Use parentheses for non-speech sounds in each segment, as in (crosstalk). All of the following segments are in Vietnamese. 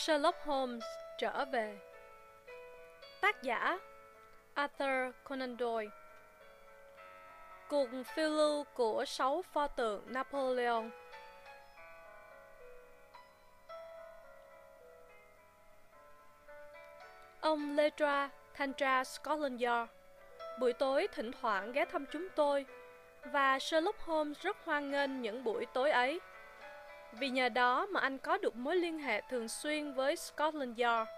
Sherlock Holmes trở về. Tác giả Arthur Conan Doyle. Cuộc phiêu lưu của sáu pho tượng Napoleon. Ông Ledra, thanh tra Scotland Yard Buổi tối thỉnh thoảng ghé thăm chúng tôi Và Sherlock Holmes rất hoan nghênh những buổi tối ấy vì nhờ đó mà anh có được mối liên hệ thường xuyên với Scotland Yard.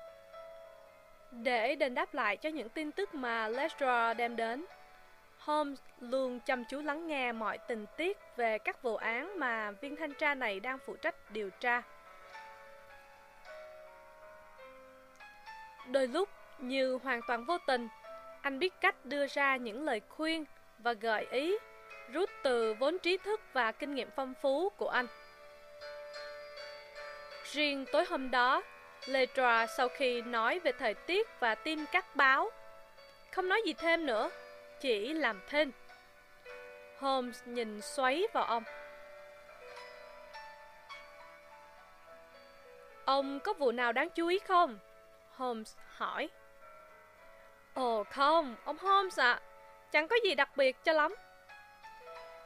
Để đền đáp lại cho những tin tức mà Lestra đem đến, Holmes luôn chăm chú lắng nghe mọi tình tiết về các vụ án mà viên thanh tra này đang phụ trách điều tra. Đôi lúc, như hoàn toàn vô tình, anh biết cách đưa ra những lời khuyên và gợi ý rút từ vốn trí thức và kinh nghiệm phong phú của anh. Riêng tối hôm đó, Letra sau khi nói về thời tiết và tin các báo, không nói gì thêm nữa, chỉ làm thinh. Holmes nhìn xoáy vào ông. Ông có vụ nào đáng chú ý không? Holmes hỏi. Ồ không, ông Holmes ạ, à, chẳng có gì đặc biệt cho lắm.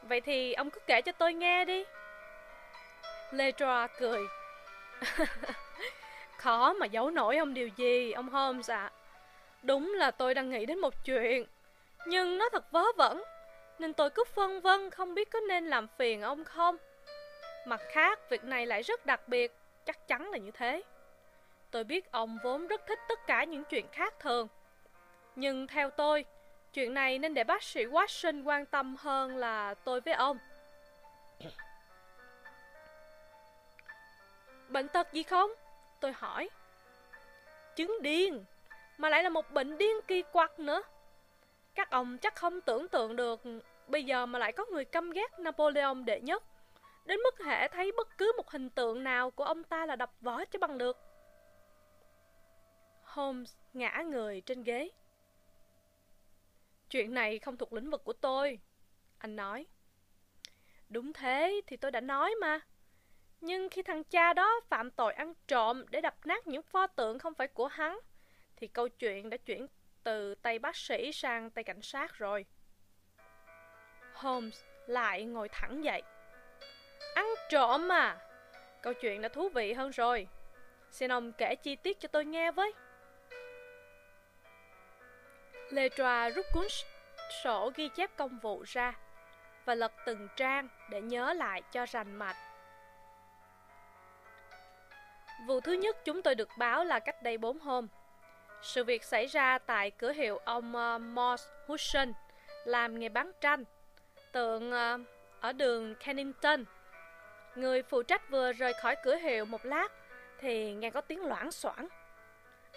Vậy thì ông cứ kể cho tôi nghe đi. Letra cười. (laughs) Khó mà giấu nổi ông điều gì, ông Holmes ạ. À. Đúng là tôi đang nghĩ đến một chuyện, nhưng nó thật vớ vẩn, nên tôi cứ phân vân không biết có nên làm phiền ông không. Mặt khác, việc này lại rất đặc biệt, chắc chắn là như thế. Tôi biết ông vốn rất thích tất cả những chuyện khác thường. Nhưng theo tôi, chuyện này nên để bác sĩ Watson quan tâm hơn là tôi với ông. Bệnh tật gì không? Tôi hỏi. Chứng điên, mà lại là một bệnh điên kỳ quặc nữa. Các ông chắc không tưởng tượng được bây giờ mà lại có người căm ghét Napoleon đệ nhất. Đến mức hệ thấy bất cứ một hình tượng nào của ông ta là đập vỡ cho bằng được. Holmes ngã người trên ghế. Chuyện này không thuộc lĩnh vực của tôi, anh nói. Đúng thế thì tôi đã nói mà. Nhưng khi thằng cha đó phạm tội ăn trộm để đập nát những pho tượng không phải của hắn, thì câu chuyện đã chuyển từ tay bác sĩ sang tay cảnh sát rồi. Holmes lại ngồi thẳng dậy. Ăn trộm mà! Câu chuyện đã thú vị hơn rồi. Xin ông kể chi tiết cho tôi nghe với. Letra rút cuốn sổ ghi chép công vụ ra và lật từng trang để nhớ lại cho rành mạch. Vụ thứ nhất chúng tôi được báo là cách đây 4 hôm. Sự việc xảy ra tại cửa hiệu ông uh, Moss Hudson làm nghề bán tranh, tượng uh, ở đường Kennington. Người phụ trách vừa rời khỏi cửa hiệu một lát thì nghe có tiếng loảng xoảng.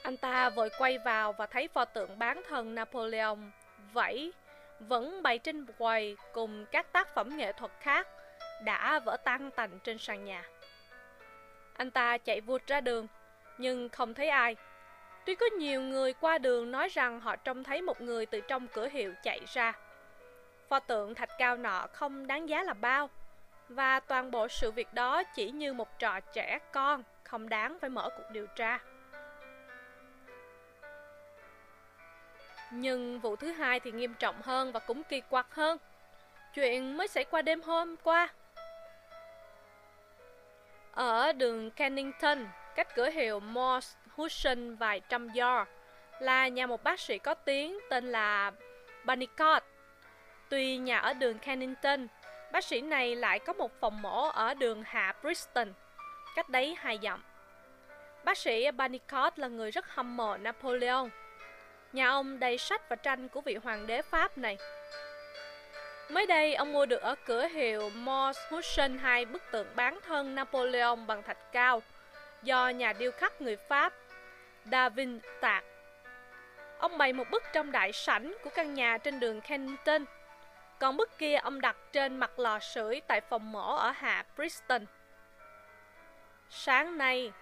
Anh ta vội quay vào và thấy pho tượng bán thần Napoleon vẫy vẫn bày trên quầy cùng các tác phẩm nghệ thuật khác đã vỡ tan tành trên sàn nhà. Anh ta chạy vụt ra đường, nhưng không thấy ai. Tuy có nhiều người qua đường nói rằng họ trông thấy một người từ trong cửa hiệu chạy ra. Pho tượng thạch cao nọ không đáng giá là bao, và toàn bộ sự việc đó chỉ như một trò trẻ con, không đáng phải mở cuộc điều tra. Nhưng vụ thứ hai thì nghiêm trọng hơn và cũng kỳ quặc hơn. Chuyện mới xảy qua đêm hôm qua. Ở đường Kennington, cách cửa hiệu Morse Hudson vài trăm yard, là nhà một bác sĩ có tiếng tên là Bunnicott. Tuy nhà ở đường Kennington, bác sĩ này lại có một phòng mổ ở đường hạ Bristol, cách đấy hai dặm. Bác sĩ Bunnicott là người rất hâm mộ Napoleon. Nhà ông đầy sách và tranh của vị hoàng đế Pháp này. Mới đây, ông mua được ở cửa hiệu Morse hai bức tượng bán thân Napoleon bằng thạch cao do nhà điêu khắc người Pháp Davin tạc. Ông bày một bức trong đại sảnh của căn nhà trên đường Kennington, còn bức kia ông đặt trên mặt lò sưởi tại phòng mổ ở hạ Bristol. Sáng nay,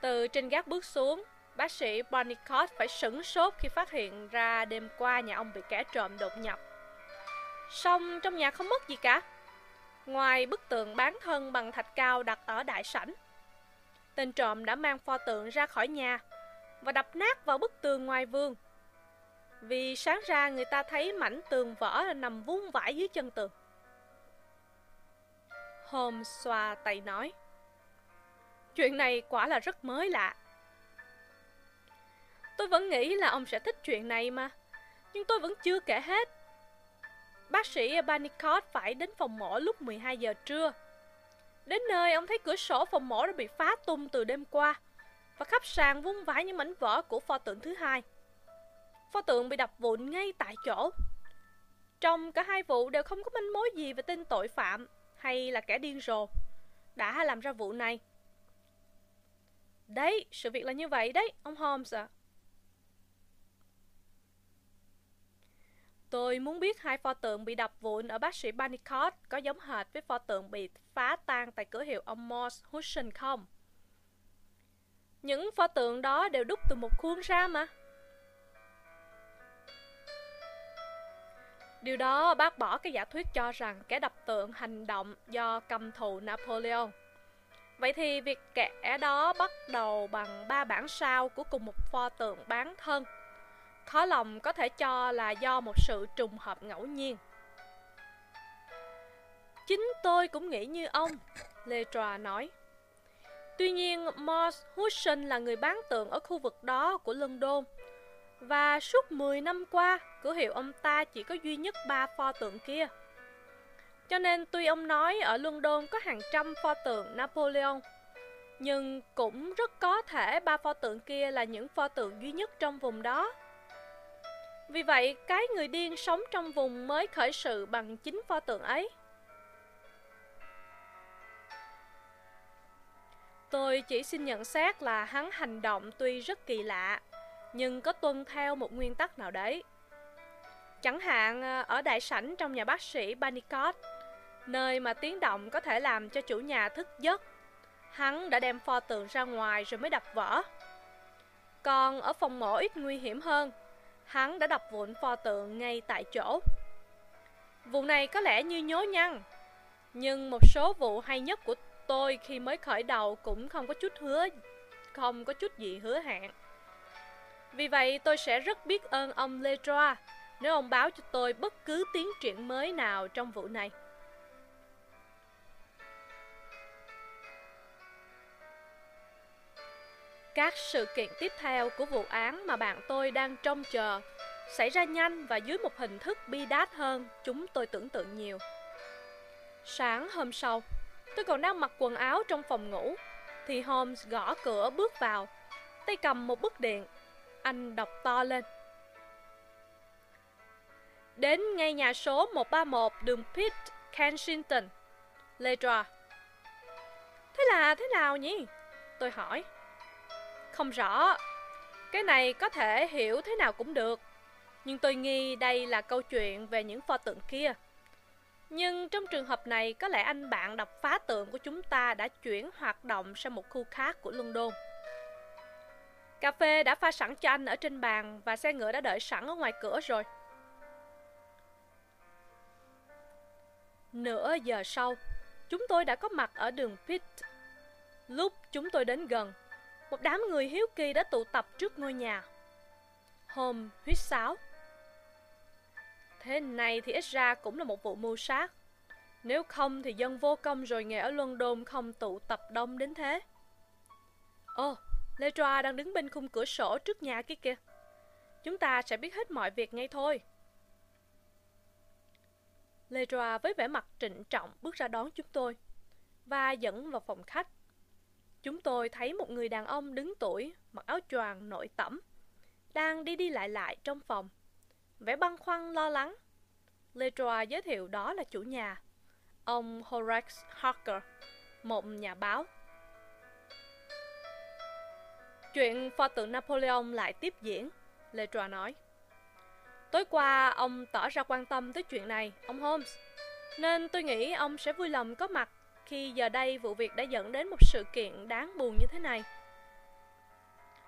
từ trên gác bước xuống, bác sĩ Barnicott phải sửng sốt khi phát hiện ra đêm qua nhà ông bị kẻ trộm đột nhập. Xong trong nhà không mất gì cả Ngoài bức tượng bán thân bằng thạch cao đặt ở đại sảnh Tên trộm đã mang pho tượng ra khỏi nhà và đập nát vào bức tường ngoài vườn. Vì sáng ra người ta thấy mảnh tường vỡ nằm vung vãi dưới chân tường. Holmes xoa tay nói. Chuyện này quả là rất mới lạ. Tôi vẫn nghĩ là ông sẽ thích chuyện này mà, nhưng tôi vẫn chưa kể hết. Bác sĩ Banicott phải đến phòng mổ lúc 12 giờ trưa. Đến nơi ông thấy cửa sổ phòng mổ đã bị phá tung từ đêm qua và khắp sàn vung vãi những mảnh vỡ của pho tượng thứ hai. Pho tượng bị đập vụn ngay tại chỗ. Trong cả hai vụ đều không có manh mối gì về tên tội phạm hay là kẻ điên rồ đã làm ra vụ này. Đấy, sự việc là như vậy đấy, ông Holmes ạ. À. Tôi muốn biết hai pho tượng bị đập vụn ở bác sĩ Banicott có giống hệt với pho tượng bị phá tan tại cửa hiệu ông Morse Hudson không? Những pho tượng đó đều đúc từ một khuôn ra mà. Điều đó bác bỏ cái giả thuyết cho rằng kẻ đập tượng hành động do cầm thù Napoleon. Vậy thì việc kẻ đó bắt đầu bằng ba bản sao của cùng một pho tượng bán thân khó lòng có thể cho là do một sự trùng hợp ngẫu nhiên. Chính tôi cũng nghĩ như ông, Letra nói. Tuy nhiên, Morse Hudson là người bán tượng ở khu vực đó của London. Và suốt 10 năm qua, cửa hiệu ông ta chỉ có duy nhất ba pho tượng kia. Cho nên tuy ông nói ở London có hàng trăm pho tượng Napoleon, nhưng cũng rất có thể ba pho tượng kia là những pho tượng duy nhất trong vùng đó. Vì vậy, cái người điên sống trong vùng mới khởi sự bằng chính pho tượng ấy. Tôi chỉ xin nhận xét là hắn hành động tuy rất kỳ lạ, nhưng có tuân theo một nguyên tắc nào đấy. Chẳng hạn ờ, ở đại sảnh trong nhà bác sĩ Banicott, nơi mà tiếng động có thể làm cho chủ nhà thức giấc, hắn đã đem pho tượng ra ngoài rồi mới đập vỡ. Còn ở phòng mổ ít nguy hiểm hơn, hắn đã đập vụn pho tượng ngay tại chỗ. Vụ này có lẽ như nhố nhăn, nhưng một số vụ hay nhất của tôi khi mới khởi đầu cũng không có chút hứa, không có chút gì hứa hẹn. Vì vậy tôi sẽ rất biết ơn ông Letroa nếu ông báo cho tôi bất cứ tiến triển mới nào trong vụ này. Các sự kiện tiếp theo của vụ án mà bạn tôi đang trông chờ xảy ra nhanh và dưới một hình thức bi đát hơn chúng tôi tưởng tượng nhiều. Sáng hôm sau, tôi còn đang mặc quần áo trong phòng ngủ, thì Holmes gõ cửa bước vào, tay cầm một bức điện. Anh đọc to lên. Đến ngay nhà số 131 đường Pitt, Kensington. Ledra. Thế là thế nào nhỉ? Tôi hỏi. Không rõ. Cái này có thể hiểu thế nào cũng được. Nhưng tôi nghi đây là câu chuyện về những pho tượng kia. Nhưng trong trường hợp này, có lẽ anh bạn đọc phá tượng của chúng ta đã chuyển hoạt động sang một khu khác của London. Cà phê đã pha sẵn cho anh ở trên bàn và xe ngựa đã đợi sẵn ở ngoài cửa rồi. Nửa giờ sau, chúng tôi đã có mặt ở đường Pitt. Lúc chúng tôi đến gần, một đám người hiếu kỳ đã tụ tập trước ngôi nhà. Hôm huyết sáo. Thế này thì ít ra cũng là một vụ mưu sát. Nếu không thì dân vô công rồi nghề ở London không tụ tập đông đến thế. Ồ, Lê Troa đang đứng bên khung cửa sổ trước nhà kia kìa. Chúng ta sẽ biết hết mọi việc ngay thôi. Letra với vẻ mặt trịnh trọng bước ra đón chúng tôi và dẫn vào phòng khách. Chúng tôi thấy một người đàn ông đứng tuổi, mặc áo choàng nội tẩm, đang đi đi lại lại trong phòng. Vẻ băn khoăn lo lắng. Letroa giới thiệu đó là chủ nhà, ông Horace Harker, một nhà báo. Chuyện pho tượng Napoleon lại tiếp diễn, Letroa nói. Tối qua ông tỏ ra quan tâm tới chuyện này, ông Holmes, nên tôi nghĩ ông sẽ vui lòng có mặt khi giờ đây vụ việc đã dẫn đến một sự kiện đáng buồn như thế này.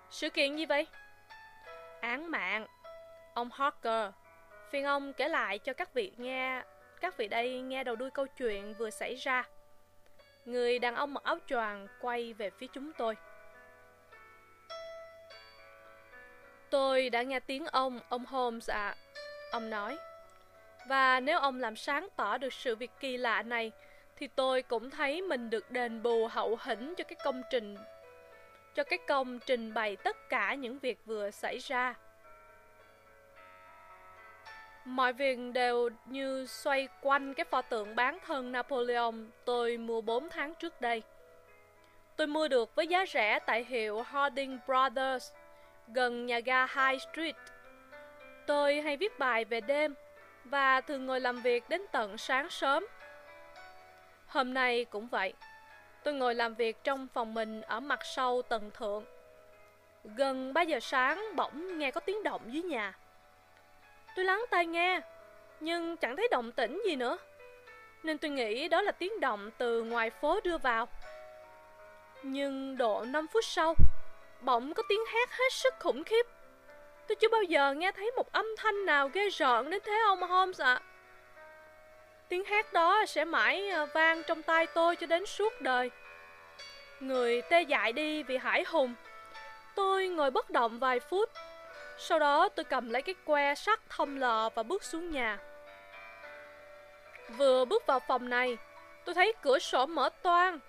Sự kiện gì vậy? Án mạng. Ông Harker, Phiên ông kể lại cho các vị nghe, các vị đây nghe đầu đuôi câu chuyện vừa xảy ra. Người đàn ông mặc áo choàng quay về phía chúng tôi. Tôi đã nghe tiếng ông, ông Holmes ạ. À. Ông nói. Và nếu ông làm sáng tỏ được sự việc kỳ lạ này, thì tôi cũng thấy mình được đền bù hậu hĩnh cho cái công trình cho cái công trình bày tất cả những việc vừa xảy ra. Mọi việc đều như xoay quanh cái pho tượng bán thân Napoleon tôi mua 4 tháng trước đây. Tôi mua được với giá rẻ tại hiệu Harding Brothers, gần nhà ga High Street. Tôi hay viết bài về đêm và thường ngồi làm việc đến tận sáng sớm. Hôm nay cũng vậy. Tôi ngồi làm việc trong phòng mình ở mặt sau tầng thượng. Gần 3 giờ sáng bỗng nghe có tiếng động dưới nhà. Tôi lắng tai nghe, nhưng chẳng thấy động tĩnh gì nữa. Nên tôi nghĩ đó là tiếng động từ ngoài phố đưa vào. Nhưng độ 5 phút sau, bỗng có tiếng hét hết sức khủng khiếp. Tôi chưa bao giờ nghe thấy một âm thanh nào ghê rợn đến thế ông Holmes ạ. À. Tiếng hát đó sẽ mãi ờ, vang trong tai tôi cho đến suốt đời. Người tê dại đi vì hải hùng. Tôi ngồi bất động vài phút. Sau đó tôi cầm lấy cái que sắt thông lò và bước xuống nhà. Vừa bước vào phòng này, tôi thấy cửa sổ mở toang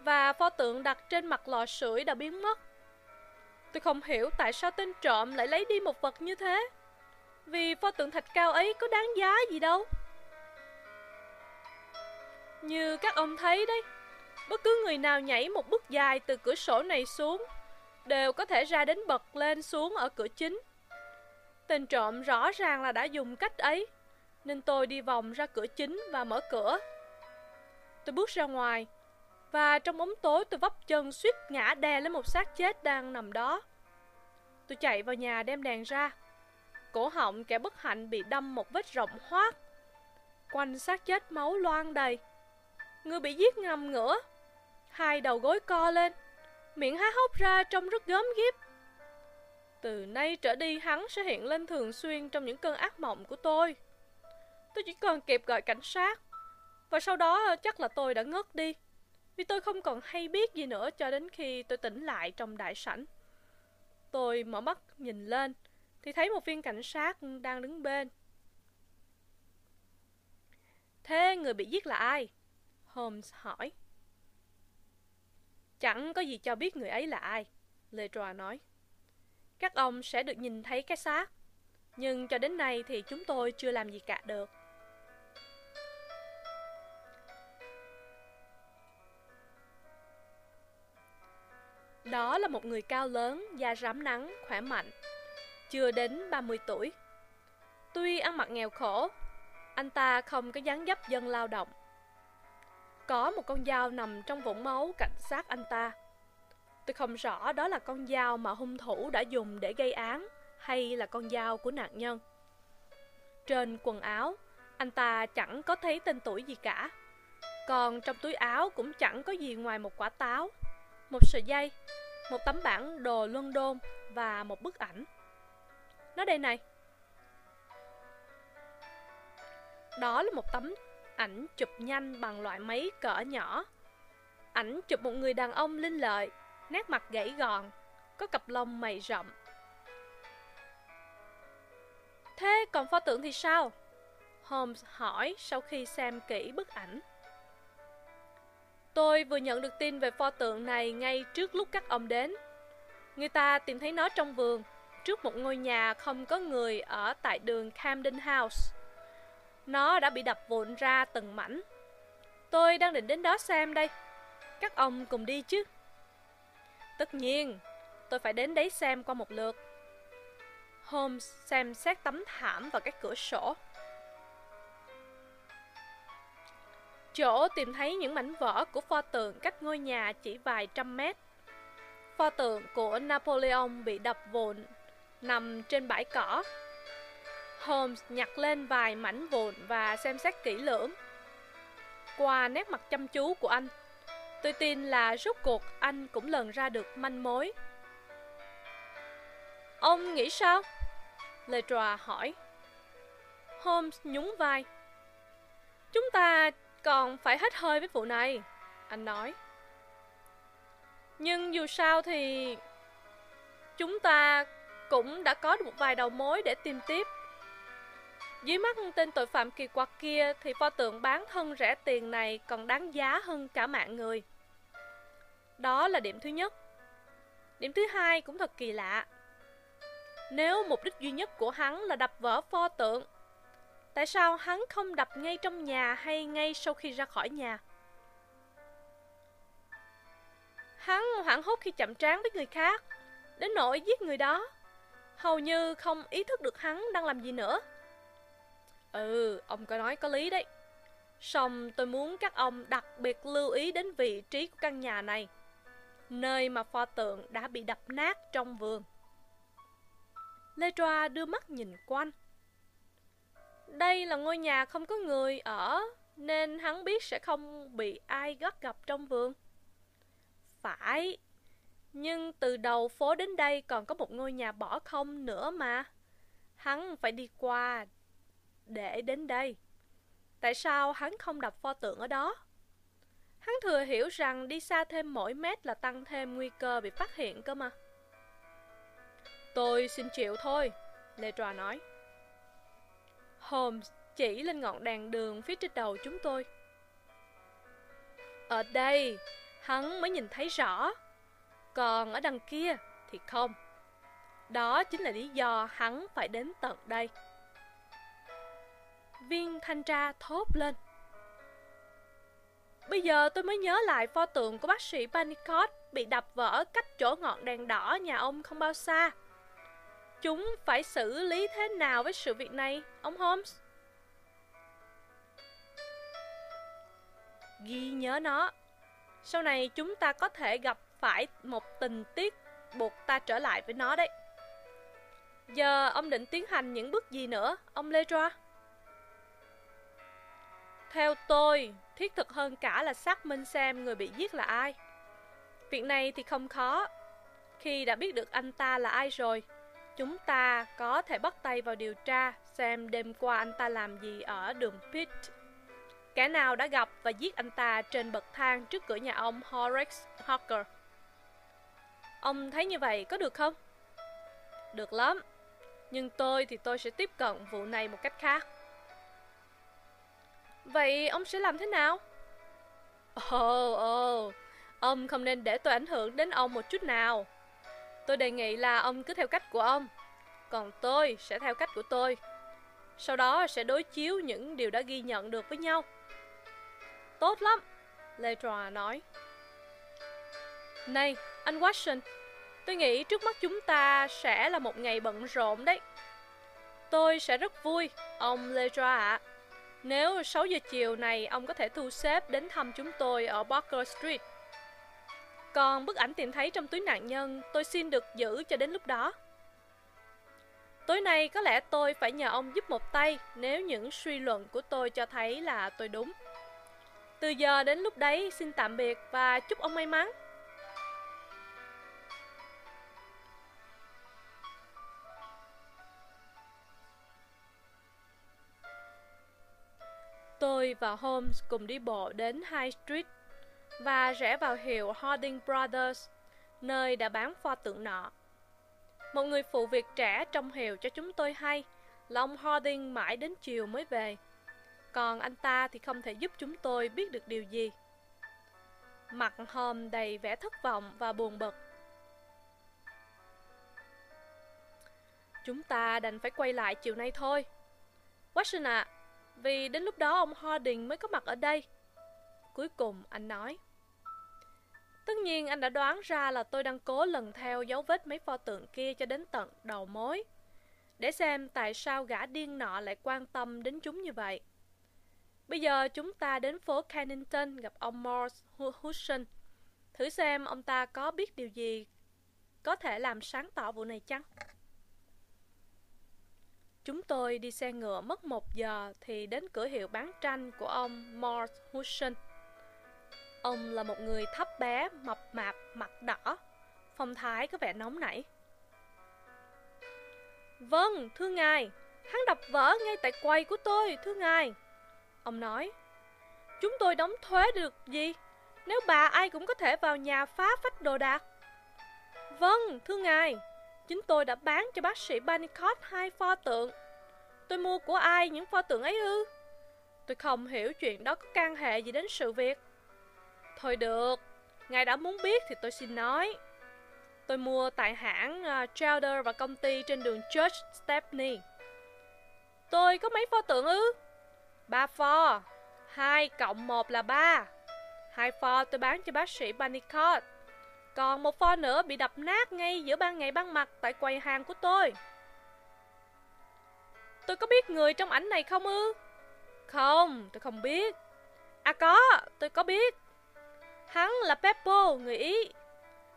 và pho tượng đặt trên mặt lò sưởi đã biến mất. Tôi không hiểu tại sao tên trộm lại lấy đi một vật như thế. Vì pho tượng thạch cao ấy có đáng giá gì đâu. Như các ông thấy đấy, bất cứ người nào nhảy một bước dài từ cửa sổ này xuống đều có thể ra đến bật lên xuống ở cửa chính. Tên trộm rõ ràng là đã dùng cách ấy, nên tôi đi vòng ra cửa chính và mở cửa. Tôi bước ra ngoài, và trong bóng tối tôi vấp chân suýt ngã đè lên một xác chết đang nằm đó. Tôi chạy vào nhà đem đèn ra. Cổ họng kẻ bất hạnh bị đâm một vết rộng hoác. Quanh xác chết máu loang đầy. Người bị giết nằm ngửa. Hai đầu gối co lên. Miệng há hốc ra trông rất gớm ghiếp. Từ nay trở đi hắn sẽ hiện lên thường xuyên trong những cơn ác mộng của tôi. Tôi chỉ còn kịp gọi cảnh sát. Và sau đó chắc là tôi đã ngất đi. Vì tôi không còn hay biết gì nữa cho đến khi tôi tỉnh lại trong đại sảnh. Tôi mở mắt nhìn lên, thì thấy một viên cảnh sát đang đứng bên. Thế người bị giết là ai? Holmes hỏi. Chẳng có gì cho biết người ấy là ai, Leroy nói. Các ông sẽ được nhìn thấy cái xác, nhưng cho đến nay thì chúng tôi chưa làm gì cả được. Đó là một người cao lớn, da rám nắng, khỏe mạnh, chưa đến 30 tuổi. Tuy ăn mặc nghèo khổ, anh ta không có dáng dấp dân lao động. Có một con dao nằm trong vũng máu cảnh sát anh ta. Tôi không rõ đó là con dao mà hung thủ đã dùng để gây án hay là con dao của nạn nhân. Trên quần áo, anh ta chẳng có thấy tên tuổi gì cả. Còn trong túi áo cũng chẳng có gì ngoài một quả táo, một sợi dây, một tấm bản đồ London và một bức ảnh. Nó đây này. Đó là một tấm ảnh chụp nhanh bằng loại máy cỡ nhỏ. Ảnh chụp một người đàn ông linh lợi, nét mặt gãy gòn, có cặp lông mày rậm. Thế còn pho tượng thì sao? Holmes hỏi sau khi xem kỹ bức ảnh. Tôi vừa nhận được tin về pho tượng này ngay trước lúc các ông đến. Người ta tìm thấy nó trong vườn, trước một ngôi nhà không có người ở tại đường Camden House. Nó đã bị đập vụn ra từng mảnh. Tôi đang định đến đó xem đây. Các ông cùng đi chứ? Tất nhiên, tôi phải đến đấy xem qua một lượt. Holmes xem xét tấm thảm và các cửa sổ. Chỗ tìm thấy những mảnh vỡ của pho tượng cách ngôi nhà chỉ vài trăm mét. Pho tượng của Napoleon bị đập vụn, nằm trên bãi cỏ. Holmes nhặt lên vài mảnh vụn và xem xét kỹ lưỡng. Qua nét mặt chăm chú của anh, tôi tin là rốt cuộc anh cũng lần ra được manh mối. Ông nghĩ sao? Leroy hỏi. Holmes nhún vai. Chúng ta còn phải hết hơi với vụ này. anh nói. Nhưng dù sao thì chúng ta cũng đã có được một vài đầu mối để tìm tiếp. Dưới mắt tên tội phạm kỳ quặc kia thì pho tượng bán thân rẻ tiền này còn đáng giá hơn cả mạng người. Đó là điểm thứ nhất. Điểm thứ hai cũng thật kỳ lạ. Nếu mục đích duy nhất của hắn là đập vỡ pho tượng, tại sao hắn không đập ngay trong nhà hay ngay sau khi ra khỏi nhà? Hắn hoảng hốt khi chậm trán với người khác, đến nỗi giết người đó. Hầu như không ý thức được hắn đang làm gì nữa. Ừ, ông có nói có lý đấy. Xong tôi muốn các ông đặc biệt lưu ý đến vị trí của căn nhà này, nơi mà pho tượng đã bị đập nát trong vườn. Lê Troa đưa mắt nhìn quanh. Đây là ngôi nhà không có người ở, nên hắn biết sẽ không bị ai gắt gặp trong vườn. Phải, nhưng từ đầu phố đến đây còn có một ngôi nhà bỏ không nữa mà. Hắn phải đi qua để đến đây. Tại sao hắn không đập pho tượng ở đó? Hắn thừa hiểu rằng đi xa thêm mỗi mét là tăng thêm nguy cơ bị phát hiện cơ mà. Tôi xin chịu thôi, Lê Tròa nói. Holmes chỉ lên ngọn đèn đường phía trên đầu chúng tôi. Ở đây, hắn mới nhìn thấy rõ. Còn ở đằng kia thì không. Đó chính là lý do hắn phải đến tận đây. Viên thanh tra thốt lên. Bây giờ tôi mới nhớ lại pho tượng của bác sĩ Panicott bị đập vỡ cách chỗ ngọn đèn đỏ nhà ông không bao xa. Chúng phải xử lý thế nào với sự việc này, ông Holmes? Ghi nhớ nó. Sau này chúng ta có thể gặp phải một tình tiết buộc ta trở lại với nó đấy. Giờ ông định tiến hành những bước gì nữa, ông Ledra? Theo tôi, thiết thực hơn cả là xác minh xem người bị giết là ai. Việc này thì không khó. Khi đã biết được anh ta là ai rồi, chúng ta có thể bắt tay vào điều tra xem đêm qua anh ta làm gì ở đường Pitt. Kẻ nào đã gặp và giết anh ta trên bậc thang trước cửa nhà ông Horace Hawker. Ông thấy như vậy có được không? Được lắm. Nhưng tôi thì tôi sẽ tiếp cận vụ này một cách khác. Vậy ông sẽ làm thế nào? Ồ, oh, ồ, oh, ông không nên để tôi ảnh hưởng đến ông một chút nào. Tôi đề nghị là ông cứ theo cách của ông, còn tôi sẽ theo cách của tôi. Sau đó sẽ đối chiếu những điều đã ghi nhận được với nhau. Tốt lắm, Lê Tròa nói. Này, anh Watson, tôi nghĩ trước mắt chúng ta sẽ là một ngày bận rộn đấy. Tôi sẽ rất vui, ông Lê Tròa ạ. Nếu 6 giờ chiều này ông có thể thu xếp đến thăm chúng tôi ở Barker Street. Còn bức ảnh tìm thấy trong túi nạn nhân, tôi xin được giữ cho đến lúc đó. Tối nay có lẽ tôi phải nhờ ông giúp một tay nếu những suy luận của tôi cho thấy là tôi đúng. Từ giờ đến lúc đấy, xin tạm biệt và chúc ông may mắn. Tôi và Holmes cùng đi bộ đến High Street và rẽ vào hiệu Harding Brothers, nơi đã bán pho tượng nọ. Một người phụ việc trẻ trong hiệu cho chúng tôi hay là ông Harding mãi đến chiều mới về. Còn anh ta thì không thể giúp chúng tôi biết được điều gì. Mặt Holmes đầy vẻ thất vọng và buồn bực. Chúng ta đành phải quay lại chiều nay thôi. Watson ạ, à, vì đến lúc đó ông Harding mới có mặt ở đây. Cuối cùng anh nói. Tất nhiên anh đã đoán ra là tôi đang cố lần theo dấu vết mấy pho tượng kia cho đến tận đầu mối. Để xem tại sao gã điên nọ lại quan tâm đến chúng như vậy. Bây giờ chúng ta đến phố Kennington gặp ông Morse Hudson. Thử xem ông ta có biết điều gì có thể làm sáng tỏ vụ này chăng? Chúng tôi đi xe ngựa mất một giờ thì đến cửa hiệu bán tranh của ông Morse Hushin. Ông là một người thấp bé, mập mạp, mặt đỏ, phong thái có vẻ nóng nảy. Vâng, thưa ngài, hắn đập vỡ ngay tại quầy của tôi, thưa ngài. Ông nói, chúng tôi đóng thuế được gì? Nếu bà ai cũng có thể vào nhà phá phách đồ đạc. Vâng, thưa ngài, chính tôi đã bán cho bác sĩ Banicott hai pho tượng. Tôi mua của ai những pho tượng ấy ư? Tôi không hiểu chuyện đó có can hệ gì đến sự việc. Thôi được, ngài đã muốn biết thì tôi xin nói. Tôi mua tại hãng à, uh, Chowder và công ty trên đường Church Stepney. Tôi có mấy pho tượng ư? Ba pho. Hai cộng một là ba. Hai pho tôi bán cho bác sĩ Banicott. Còn một pho nữa bị đập nát ngay giữa ban ngày ban mặt tại quầy hàng của tôi. Tôi có biết người trong ảnh này không ư? Không, tôi không biết. À có, tôi có biết. Hắn là Peppo, người Ý.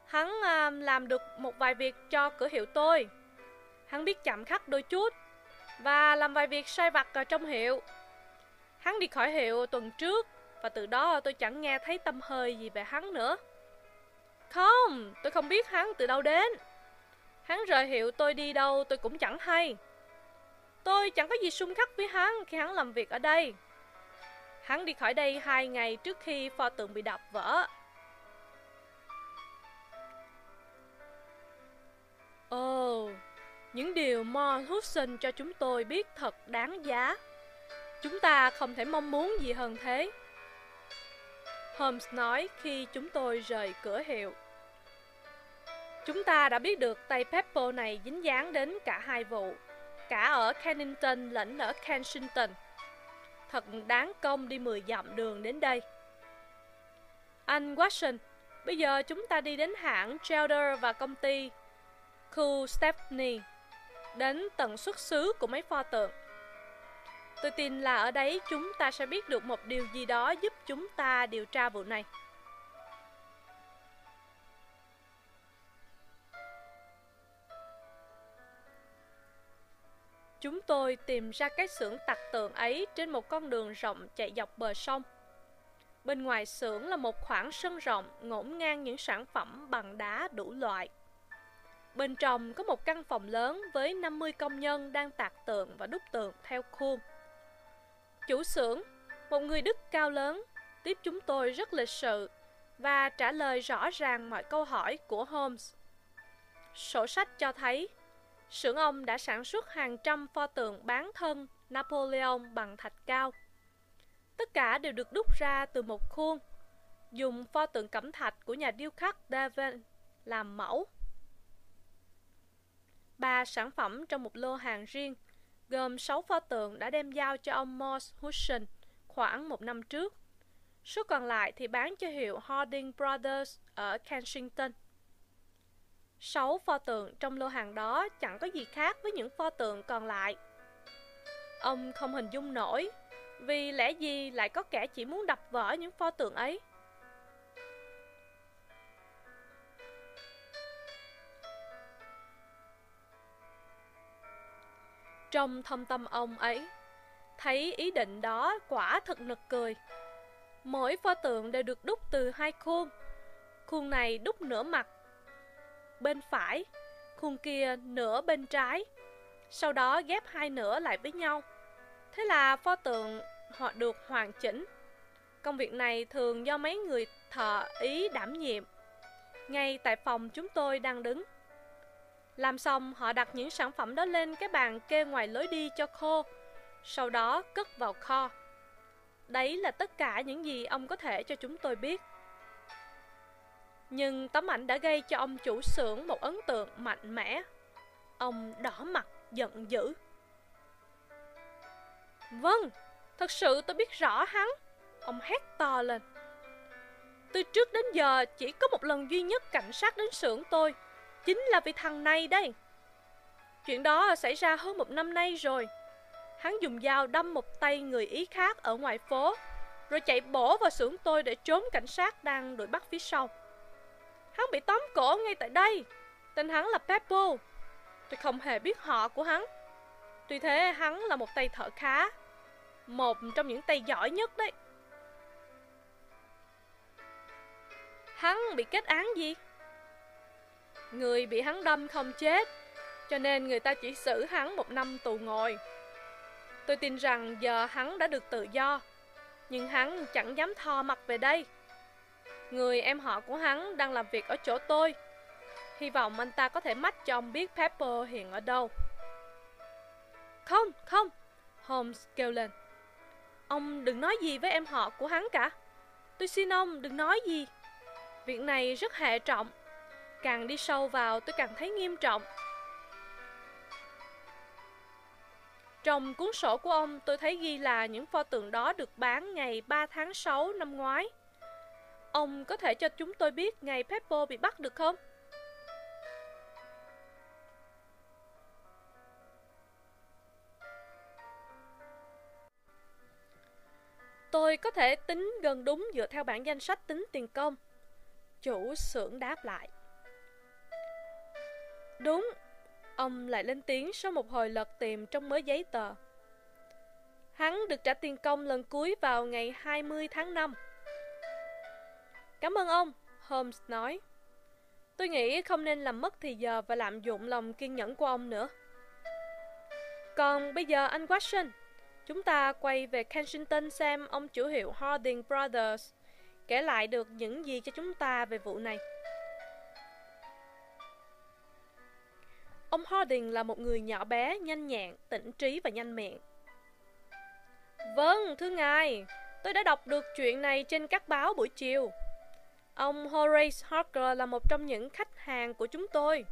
Hắn à, làm được một vài việc cho cửa hiệu tôi. Hắn biết chạm khắc đôi chút và làm vài việc sai vặt ở trong hiệu. Hắn đi khỏi hiệu tuần trước và từ đó tôi chẳng nghe thấy tâm hơi gì về hắn nữa. Không, tôi không biết hắn từ đâu đến. Hắn rời hiệu tôi đi đâu tôi cũng chẳng hay. Tôi chẳng có gì xung khắc với hắn khi hắn làm việc ở đây. Hắn đi khỏi đây hai ngày trước khi pho tượng bị đập vỡ. Ồ, oh, những điều Mo Hudson cho chúng tôi biết thật đáng giá. Chúng ta không thể mong muốn gì hơn thế. Holmes nói khi chúng tôi rời cửa hiệu. Chúng ta đã biết được tay Peppo này dính dáng đến cả hai vụ, cả ở Kennington lẫn ở Kensington. Thật đáng công đi 10 dặm đường đến đây. Anh Watson, bây giờ chúng ta đi đến hãng Chelder và công ty khu Stephanie, đến tận xuất xứ của mấy pho tượng. Tôi tin là ở đấy chúng ta sẽ biết được một điều gì đó giúp chúng ta điều tra vụ này. Chúng tôi tìm ra cái xưởng tặc tượng ấy trên một con đường rộng chạy dọc bờ sông. Bên ngoài xưởng là một khoảng sân rộng ngổn ngang những sản phẩm bằng đá đủ loại. Bên trong có một căn phòng lớn với 50 công nhân đang tạc tượng và đúc tượng theo khuôn. Chủ xưởng, một người Đức cao lớn, tiếp chúng tôi rất lịch sự và trả lời rõ ràng mọi câu hỏi của Holmes. Sổ sách cho thấy, xưởng ông đã sản xuất hàng trăm pho tượng bán thân Napoleon bằng thạch cao. Tất cả đều được đúc ra từ một khuôn, dùng pho tượng cẩm thạch của nhà điêu khắc David làm mẫu. Ba sản phẩm trong một lô hàng riêng gồm 6 pho tượng đã đem giao cho ông Morse Hudson khoảng một năm trước. Số còn lại thì bán cho hiệu Harding Brothers ở Kensington. 6 pho tượng trong lô hàng đó chẳng có gì khác với những pho tượng còn lại. Ông không hình dung nổi vì lẽ gì lại có kẻ chỉ muốn đập vỡ những pho tượng ấy. Trong thâm tâm ông ấy, thấy ý định đó quả thật nực cười. Mỗi pho tượng đều được đúc từ hai khuôn. Khuôn này đúc nửa mặt bên phải, khuôn kia nửa bên trái. Sau đó ghép hai nửa lại với nhau. Thế là pho tượng họ được hoàn chỉnh. Công việc này thường do mấy người thợ ý đảm nhiệm. Ngay tại phòng chúng tôi đang đứng. Làm xong, họ đặt những sản phẩm đó lên cái bàn kê ngoài lối đi cho khô, sau đó cất vào kho. Đấy là tất cả những gì ông có thể cho chúng tôi biết. Nhưng tấm ảnh đã gây cho ông chủ xưởng một ấn tượng mạnh mẽ. Ông đỏ mặt, giận dữ. Vâng, thật sự tôi biết rõ hắn. Ông hét to lên. Từ trước đến giờ chỉ có một lần duy nhất cảnh sát đến xưởng tôi Chính là vì thằng này đây. Chuyện đó xảy ra hơn một năm nay rồi. Hắn dùng dao đâm một tay người Ý khác ở ngoài phố, Rồi chạy bổ vào xưởng tôi để trốn cảnh sát đang đuổi bắt phía sau. Hắn bị tóm cổ ngay tại đây. Tên hắn là Peppo. Tôi không hề biết họ của hắn. Tuy thế, hắn là một tay thợ khá, Một trong những tay giỏi nhất đấy. Hắn bị kết án gì? Người bị hắn đâm không chết Cho nên người ta chỉ xử hắn một năm tù ngồi Tôi tin rằng giờ hắn đã được tự do Nhưng hắn chẳng dám thò mặt về đây Người em họ của hắn đang làm việc ở chỗ tôi. Hy vọng anh ta có thể mách cho ông biết Pepper hiện ở đâu. Không, không, Holmes kêu lên. Ông đừng nói gì với em họ của hắn cả. Tôi xin ông đừng nói gì. Việc này rất hệ trọng. Càng đi sâu vào, tôi càng thấy nghiêm trọng. Trong cuốn sổ của ông, tôi thấy ghi là những pho tượng đó được bán ngày 3 tháng 6 năm ngoái. Ông có thể cho chúng tôi biết ngày pepo bị bắt được không? Tôi có thể tính gần đúng dựa theo bản danh sách tính tiền công. Chủ xưởng đáp lại. Đúng, ông lại lên tiếng sau một hồi lật tìm trong mớ giấy tờ. Hắn được trả tiền công lần cuối vào ngày 20 tháng 5. Cảm ơn ông, Holmes nói. Tôi nghĩ không nên làm mất thì giờ và lạm dụng lòng kiên nhẫn của ông nữa. Còn bây giờ anh Watson, chúng ta quay về Kensington xem ông chủ hiệu Harding Brothers kể lại được những gì cho chúng ta về vụ này. Ông Harding là một người nhỏ bé, nhanh nhẹn, tỉnh trí và nhanh miệng. Vâng, thưa ngài, tôi đã đọc được chuyện này trên các báo buổi chiều. Ông Horace Harker là một trong những khách hàng của chúng tôi.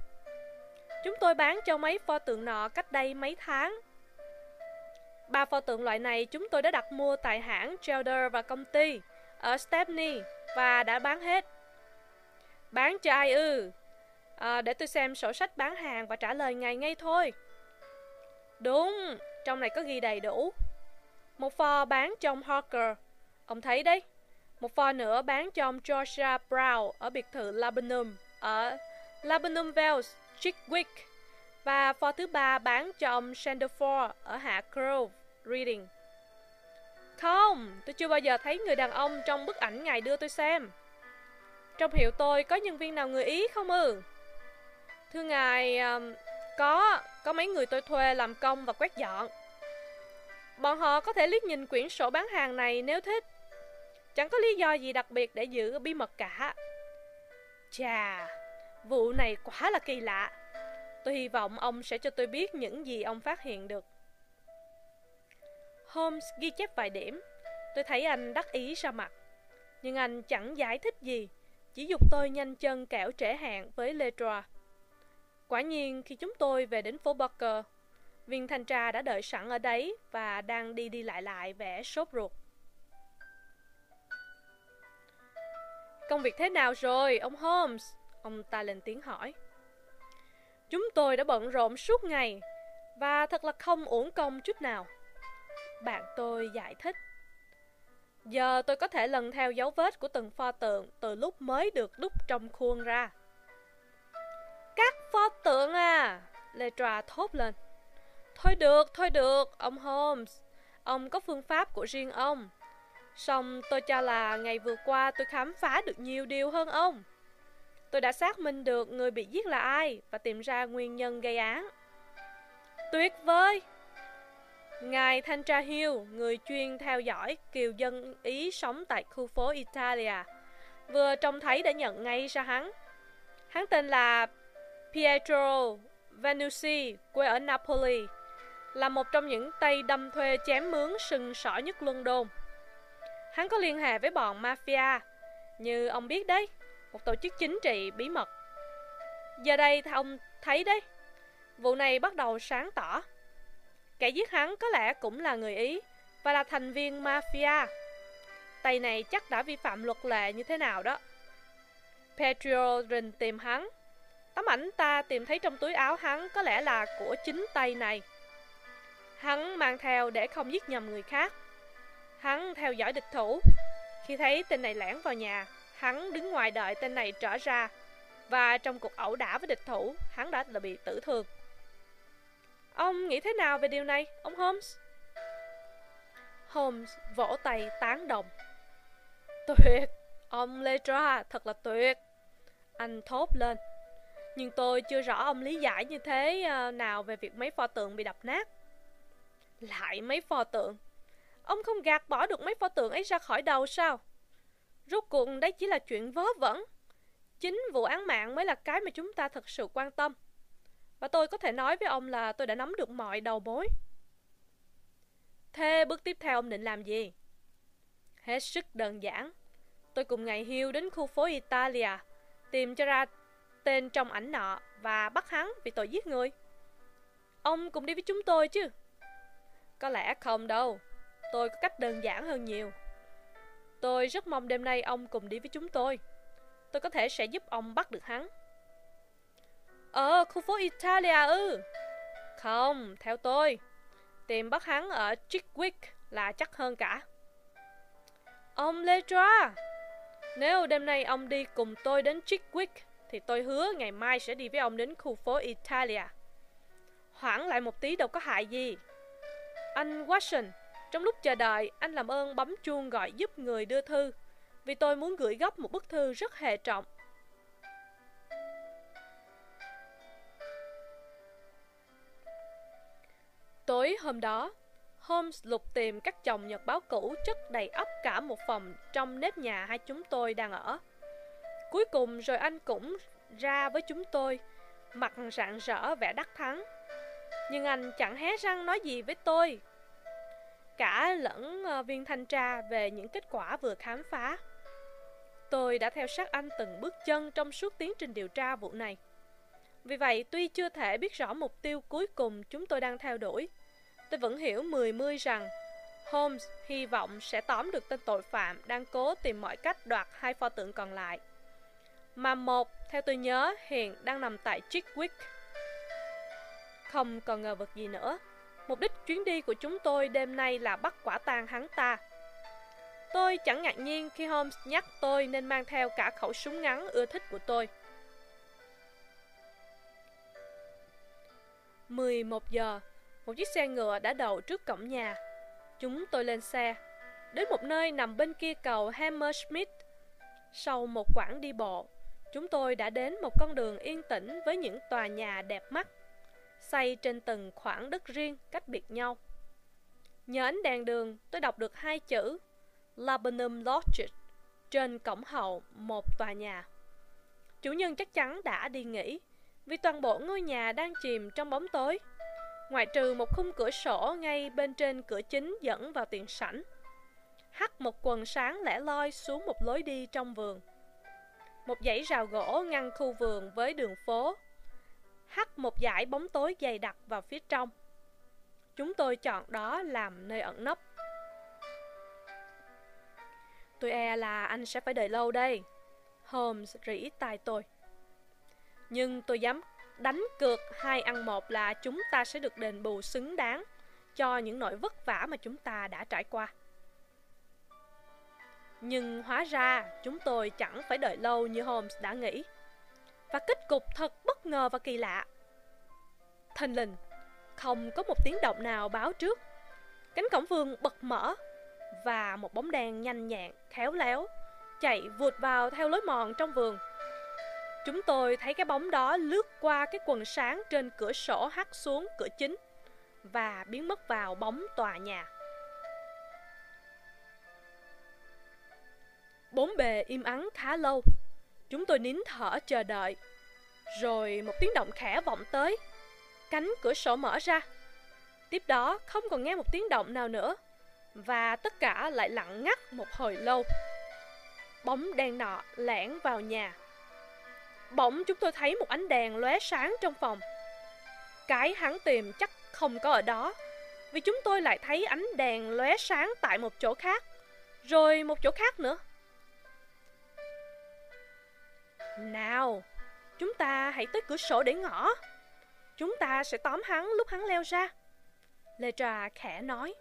Chúng tôi bán cho mấy pho tượng nọ cách đây mấy tháng. Ba pho tượng loại này chúng tôi đã đặt mua tại hãng Gelder và công ty ở Stepney và đã bán hết. Bán cho ai ư? À, để tôi xem sổ sách bán hàng và trả lời ngày ngay thôi. Đúng, trong này có ghi đầy đủ. Một pho bán cho ông Harker. Ông thấy đấy. Một pho nữa bán cho ông Georgia Brown ở biệt thự Labanum ở Labanum Wells, Chickwick. Và pho thứ ba bán cho ông Sandeford ở Hạ Grove, Reading. Không, tôi chưa bao giờ thấy người đàn ông trong bức ảnh ngài đưa tôi xem. Trong hiệu tôi có nhân viên nào người Ý không ư? Thưa ngài, có, có mấy người tôi thuê làm công và quét dọn. Bọn họ có thể liếc nhìn quyển sổ bán hàng này nếu thích. Chẳng có lý do gì đặc biệt để giữ bí mật cả. Chà, vụ này quá là kỳ lạ. Tôi hy vọng ông sẽ cho tôi biết những gì ông phát hiện được. Holmes ghi chép vài điểm. Tôi thấy anh đắc ý ra mặt. Nhưng anh chẳng giải thích gì, chỉ dục tôi nhanh chân kẻo trễ hạn với Letra. Quả nhiên khi chúng tôi về đến phố Barker, viên thanh tra đã đợi sẵn ở đấy và đang đi đi lại lại vẻ sốt ruột. Công việc thế nào rồi, ông Holmes? Ông ta lên tiếng hỏi. Chúng tôi đã bận rộn suốt ngày và thật là không uổng công chút nào. Bạn tôi giải thích. Giờ tôi có thể lần theo dấu vết của từng pho tượng từ lúc mới được đúc trong khuôn ra. Các pho tượng à! Letra thốt lên. Thôi được, thôi được, ông Holmes. Ông có phương pháp của riêng ông. Xong tôi cho là ngày vừa qua tôi khám phá được nhiều điều hơn ông. Tôi đã xác minh được người bị giết là ai và tìm ra nguyên nhân gây án. Tuyệt vời! Ngài Thanh tra Hill, người chuyên theo dõi kiều dân Ý sống tại khu phố Italia, vừa trông thấy đã nhận ngay ra hắn. Hắn tên là Pietro Vanucci, quê ở Napoli, là một trong những tay đâm thuê chém mướn sừng sỏ nhất London. Hắn có liên hệ với bọn mafia, như ông biết đấy, một tổ chức chính trị bí mật. Giờ đây ông thấy đấy, vụ này bắt đầu sáng tỏ. Kẻ giết hắn có lẽ cũng là người Ý và là thành viên mafia. Tay này chắc đã vi phạm luật lệ như thế nào đó. Petro rình tìm hắn. Tấm ảnh ta tìm thấy trong túi áo hắn có lẽ là của chính tay này. Hắn mang theo để không giết nhầm người khác. Hắn theo dõi địch thủ. Khi thấy tên này lẻn vào nhà, hắn đứng ngoài đợi tên này trở ra. Và trong cuộc ẩu đả với địch thủ, hắn đã bị tử thương. Ông nghĩ thế nào về điều này, ông Holmes? Holmes vỗ tay tán đồng. Tuyệt, ông Letra thật là tuyệt. Anh thốt lên. Nhưng tôi chưa rõ ông lý giải như thế ờ, nào về việc mấy pho tượng bị đập nát. Lại mấy pho tượng. Ông không gạt bỏ được mấy pho tượng ấy ra khỏi đầu sao? Rốt cuộc đấy chỉ là chuyện vớ vẩn. Chính vụ án mạng mới là cái mà chúng ta thật sự quan tâm. Và tôi có thể nói với ông là tôi đã nắm được mọi đầu mối. Thế bước tiếp theo ông định làm gì? Hết sức đơn giản. Tôi cùng ngày hiu đến khu phố Italia, tìm cho ra tên trong ảnh nọ và bắt hắn vì tội giết người. Ông cùng đi với chúng tôi chứ? Có lẽ không đâu. Tôi có cách đơn giản hơn nhiều. Tôi rất mong đêm nay ông cùng đi với chúng tôi. Tôi có thể sẽ giúp ông bắt được hắn. ở khu phố Italia ư? Không, theo tôi. Tìm bắt hắn ở Chickwick là chắc hơn cả. Ông Letra, nếu đêm nay ông đi cùng tôi đến Chickwick, thì tôi hứa ngày mai sẽ đi với ông đến khu phố Italia. Hoãn lại một tí đâu có hại gì. Anh Watson, trong lúc chờ đợi, anh làm ơn bấm chuông gọi giúp người đưa thư, vì tôi muốn gửi gấp một bức thư rất hệ trọng. Tối hôm đó, Holmes lục tìm các chồng nhật báo cũ chất đầy ấp cả một phòng trong nếp nhà hai chúng tôi đang ở. Cuối cùng rồi anh cũng ra với chúng tôi, mặt rạng rỡ vẻ đắc thắng. Nhưng anh chẳng hé răng nói gì với tôi. Cả lẫn ờ, viên thanh tra về những kết quả vừa khám phá. Tôi đã theo sát anh từng bước chân trong suốt tiến trình điều tra vụ này. Vì vậy, tuy chưa thể biết rõ mục tiêu cuối cùng chúng tôi đang theo đuổi, tôi vẫn hiểu mười mươi rằng Holmes hy vọng sẽ tóm được tên tội phạm đang cố tìm mọi cách đoạt hai pho tượng còn lại. Mà một, theo tôi nhớ, hiện đang nằm tại Chickwick. Không còn ngờ vực gì nữa. Mục đích chuyến đi của chúng tôi đêm nay là bắt quả tang hắn ta. Tôi chẳng ngạc nhiên khi Holmes nhắc tôi nên mang theo cả khẩu súng ngắn ưa thích của tôi. 11 giờ, một chiếc xe ngựa đã đậu trước cổng nhà. Chúng tôi lên xe, đến một nơi nằm bên kia cầu Hammersmith. Sau một quãng đi bộ, chúng tôi đã đến một con đường yên tĩnh với những tòa nhà đẹp mắt, xây trên từng khoảng đất riêng cách biệt nhau. Nhờ ánh đèn đường, tôi đọc được hai chữ Labanum Lodge trên cổng hậu một tòa nhà. Chủ nhân chắc chắn đã đi nghỉ, vì toàn bộ ngôi nhà đang chìm trong bóng tối, ngoại trừ một khung cửa sổ ngay bên trên cửa chính dẫn vào tiền sảnh. Hắt một quần sáng lẻ loi xuống một lối đi trong vườn. Một dãy rào gỗ ngăn khu vườn với đường phố. Hắt một dải bóng tối dày đặc vào phía trong. Chúng tôi chọn đó làm nơi ẩn nấp. Tôi e là anh sẽ phải đợi lâu đây. Holmes rỉ tai tôi. Nhưng tôi dám đánh cược hai ăn một là chúng ta sẽ được đền bù xứng đáng cho những nỗi vất vả mà chúng ta đã trải qua. Nhưng hóa ra chúng tôi chẳng phải đợi lâu như Holmes đã nghĩ. Và kết cục thật bất ngờ và kỳ lạ. Thanh linh, không có một tiếng động nào báo trước. Cánh cổng vườn bật mở và một bóng đèn nhanh nhẹn, khéo léo chạy vụt vào theo lối mòn trong vườn Chúng tôi thấy cái bóng đó lướt qua cái quần sáng trên cửa sổ hắt xuống cửa chính và biến mất vào bóng tòa nhà. Bốn bề im ắng khá lâu. Chúng tôi nín thở chờ đợi. Rồi một tiếng động khẽ vọng tới. Cánh cửa sổ mở ra. Tiếp đó không còn nghe một tiếng động nào nữa. Và tất cả lại lặng ngắt một hồi lâu. Bóng đen nọ lẻn vào nhà Bỗng chúng tôi thấy một ánh đèn lóe sáng trong phòng. Cái hắn tìm chắc không có ở đó, vì chúng tôi lại thấy ánh đèn lóe sáng tại một chỗ khác, rồi một chỗ khác nữa. Nào, chúng ta hãy tới cửa sổ để ngõ. Chúng ta sẽ tóm hắn lúc hắn leo ra. Lê Trà khẽ nói.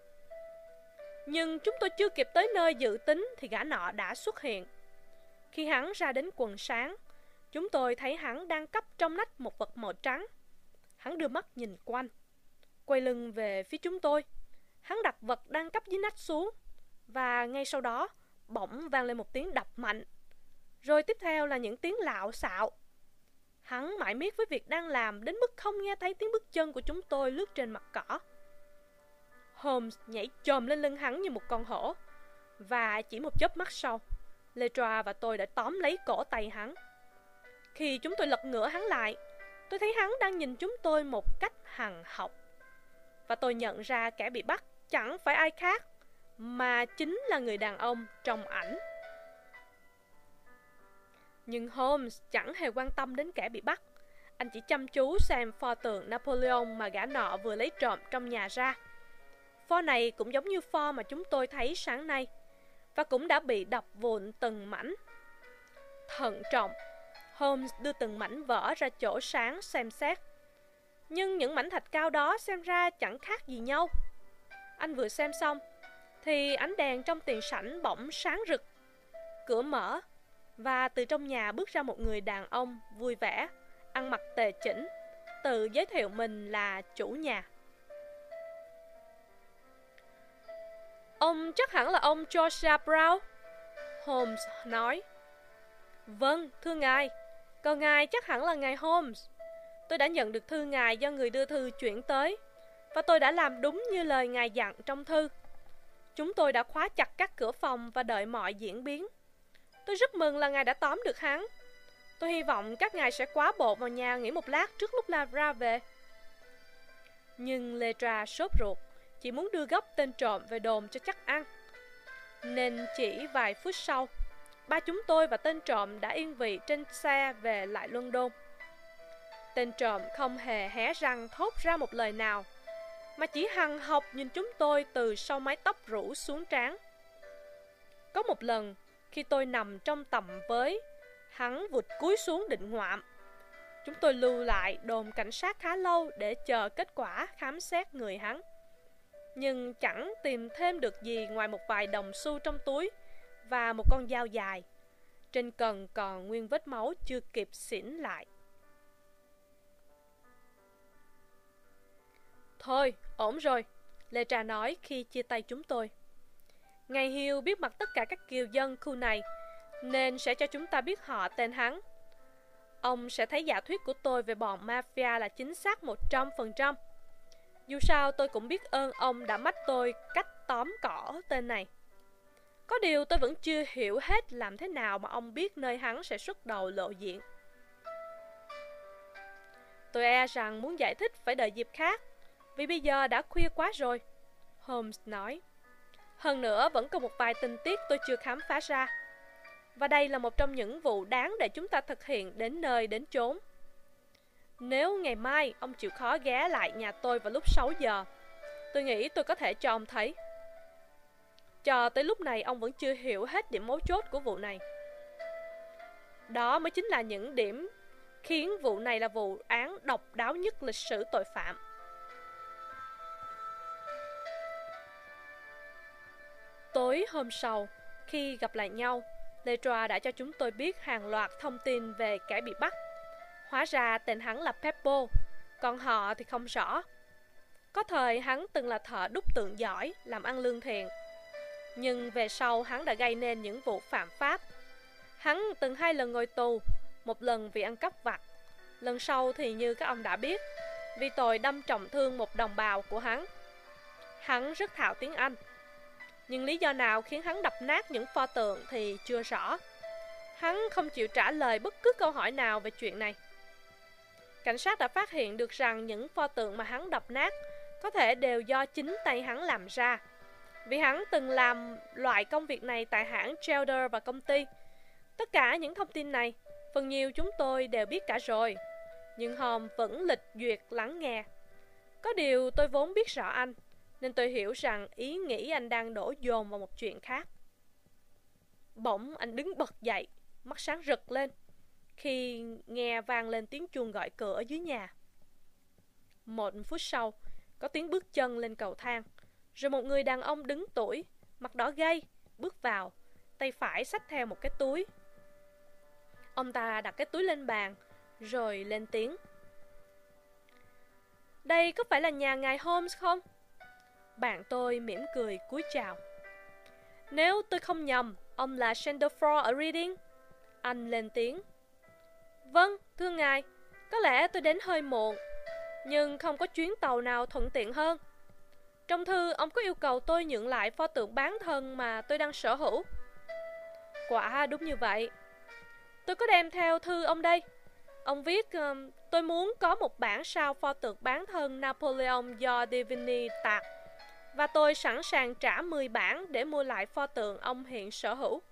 Nhưng chúng tôi chưa kịp tới nơi dự tính thì gã nọ đã xuất hiện. Khi hắn ra đến quần sáng, Chúng tôi thấy hắn đang cắp trong nách một vật màu trắng. Hắn đưa mắt nhìn quanh, quay lưng về phía chúng tôi. Hắn đặt vật đang cắp dưới nách xuống, và ngay sau đó, bỗng vang lên một tiếng đập mạnh. Rồi tiếp theo là những tiếng lạo xạo. Hắn mãi miết với việc đang làm đến mức không nghe thấy tiếng bước chân của chúng tôi lướt trên mặt cỏ. Holmes nhảy chồm lên lưng hắn như một con hổ, và chỉ một chớp mắt sau, Letra và tôi đã tóm lấy cổ tay hắn. Khi chúng tôi lật ngửa hắn lại, tôi thấy hắn đang nhìn chúng tôi một cách hằng học. Và tôi nhận ra kẻ bị bắt chẳng phải ai khác, mà chính là người đàn ông trong ảnh. Nhưng Holmes chẳng hề quan tâm đến kẻ bị bắt. Anh chỉ chăm chú xem pho tượng Napoleon mà gã nọ vừa lấy trộm trong nhà ra. Pho này cũng giống như pho mà chúng tôi thấy sáng nay và cũng đã bị đập vụn từng mảnh. Thận trọng, Holmes đưa từng mảnh vỡ ra chỗ sáng xem xét. Nhưng những mảnh thạch cao đó xem ra chẳng khác gì nhau. Anh vừa xem xong, thì ánh đèn trong tiền sảnh bỗng sáng rực. Cửa mở, và từ trong nhà bước ra một người đàn ông vui vẻ, ăn mặc tề chỉnh, tự giới thiệu mình là chủ nhà. Ông chắc hẳn là ông Joshua Brown. Holmes nói. Vâng, thưa ngài. Còn ngài chắc hẳn là ngài Holmes. Tôi đã nhận được thư ngài do người đưa thư chuyển tới. Và tôi đã làm đúng như lời ngài dặn trong thư. Chúng tôi đã khóa chặt các cửa phòng và đợi mọi diễn biến. Tôi rất mừng là ngài đã tóm được hắn. Tôi hy vọng các ngài sẽ quá bộ vào nhà nghỉ một lát trước lúc la ra về. Nhưng Letra sốt ruột chỉ muốn đưa gốc tên trộm về đồn cho chắc ăn. Nên chỉ vài phút sau, ba chúng tôi và tên trộm đã yên vị trên xe về lại London. Tên trộm không hề hé răng thốt ra một lời nào, mà chỉ hằng học nhìn chúng tôi từ sau mái tóc rủ xuống trán. Có một lần, khi tôi nằm trong tầm với, hắn vụt cúi xuống định ngoạm. Chúng tôi lưu lại đồn cảnh sát khá lâu để chờ kết quả khám xét người hắn nhưng chẳng tìm thêm được gì ngoài một vài đồng xu trong túi và một con dao dài. Trên cần còn nguyên vết máu chưa kịp xỉn lại. Thôi, ổn rồi, Lê Trà nói khi chia tay chúng tôi. Ngài Hiêu biết mặt tất cả các kiều dân khu này, nên sẽ cho chúng ta biết họ tên hắn. Ông sẽ thấy giả thuyết của tôi về bọn mafia là chính xác 100%. Dù sao tôi cũng biết ơn ông đã mách tôi cách tóm cỏ tên này. Có điều tôi vẫn chưa hiểu hết làm thế nào mà ông biết nơi hắn sẽ xuất đầu lộ diện. Tôi e rằng muốn giải thích phải đợi dịp khác, vì bây giờ đã khuya quá rồi. Holmes nói. Hơn nữa vẫn còn một vài tình tiết tôi chưa khám phá ra. Và đây là một trong những vụ đáng để chúng ta thực hiện đến nơi đến chốn. Nếu ngày mai ông chịu khó ghé lại nhà tôi vào lúc 6 giờ, tôi nghĩ tôi có thể cho ông thấy. Cho tới lúc này ông vẫn chưa hiểu hết điểm mấu chốt của vụ này. Đó mới chính là những điểm khiến vụ này là vụ án độc đáo nhất lịch sử tội phạm. Tối hôm sau, khi gặp lại nhau, Letra đã cho chúng tôi biết hàng loạt thông tin về kẻ bị bắt Hóa ra tên hắn là Peppo, còn họ thì không rõ. Có thời hắn từng là thợ đúc tượng giỏi, làm ăn lương thiện. Nhưng về sau hắn đã gây nên những vụ phạm pháp. Hắn từng hai lần ngồi tù, một lần vì ăn cắp vặt. Lần sau thì như các ông đã biết, vì tội đâm trọng thương một đồng bào của hắn. Hắn rất thạo tiếng Anh. Nhưng lý do nào khiến hắn đập nát những pho tượng thì chưa rõ. Hắn không chịu trả lời bất cứ câu hỏi nào về chuyện này. Cảnh sát đã phát hiện được rằng những pho tượng mà hắn đập nát có thể đều do chính tay hắn làm ra. Vì hắn từng làm loại công việc này tại hãng Chelder và công ty. Tất cả những thông tin này, phần nhiều chúng tôi đều biết cả rồi. Nhưng Hòm vẫn lịch duyệt lắng nghe. Có điều tôi vốn biết rõ anh, nên tôi hiểu rằng ý nghĩ anh đang đổ dồn vào một chuyện khác. Bỗng anh đứng bật dậy, mắt sáng rực lên khi nghe vang lên tiếng chuông gọi cửa ở dưới nhà. Một phút sau, có tiếng bước chân lên cầu thang, rồi một người đàn ông đứng tuổi, mặt đỏ gay, bước vào, tay phải xách theo một cái túi. Ông ta đặt cái túi lên bàn, rồi lên tiếng. Đây có phải là nhà ngài Holmes không? Bạn tôi mỉm cười cúi chào. Nếu tôi không nhầm, ông là Sandeford ở Reading. Anh lên tiếng. Vâng, thưa ngài, có lẽ tôi đến hơi muộn, nhưng không có chuyến tàu nào thuận tiện hơn. Trong thư, ông có yêu cầu tôi nhượng lại pho tượng bán thân mà tôi đang sở hữu. Quả đúng như vậy. Tôi có đem theo thư ông đây. Ông viết, um, tôi muốn có một bản sao pho tượng bán thân Napoleon do Divini tạc. Và tôi sẵn sàng trả 10 bảng để mua lại pho tượng ông hiện sở hữu.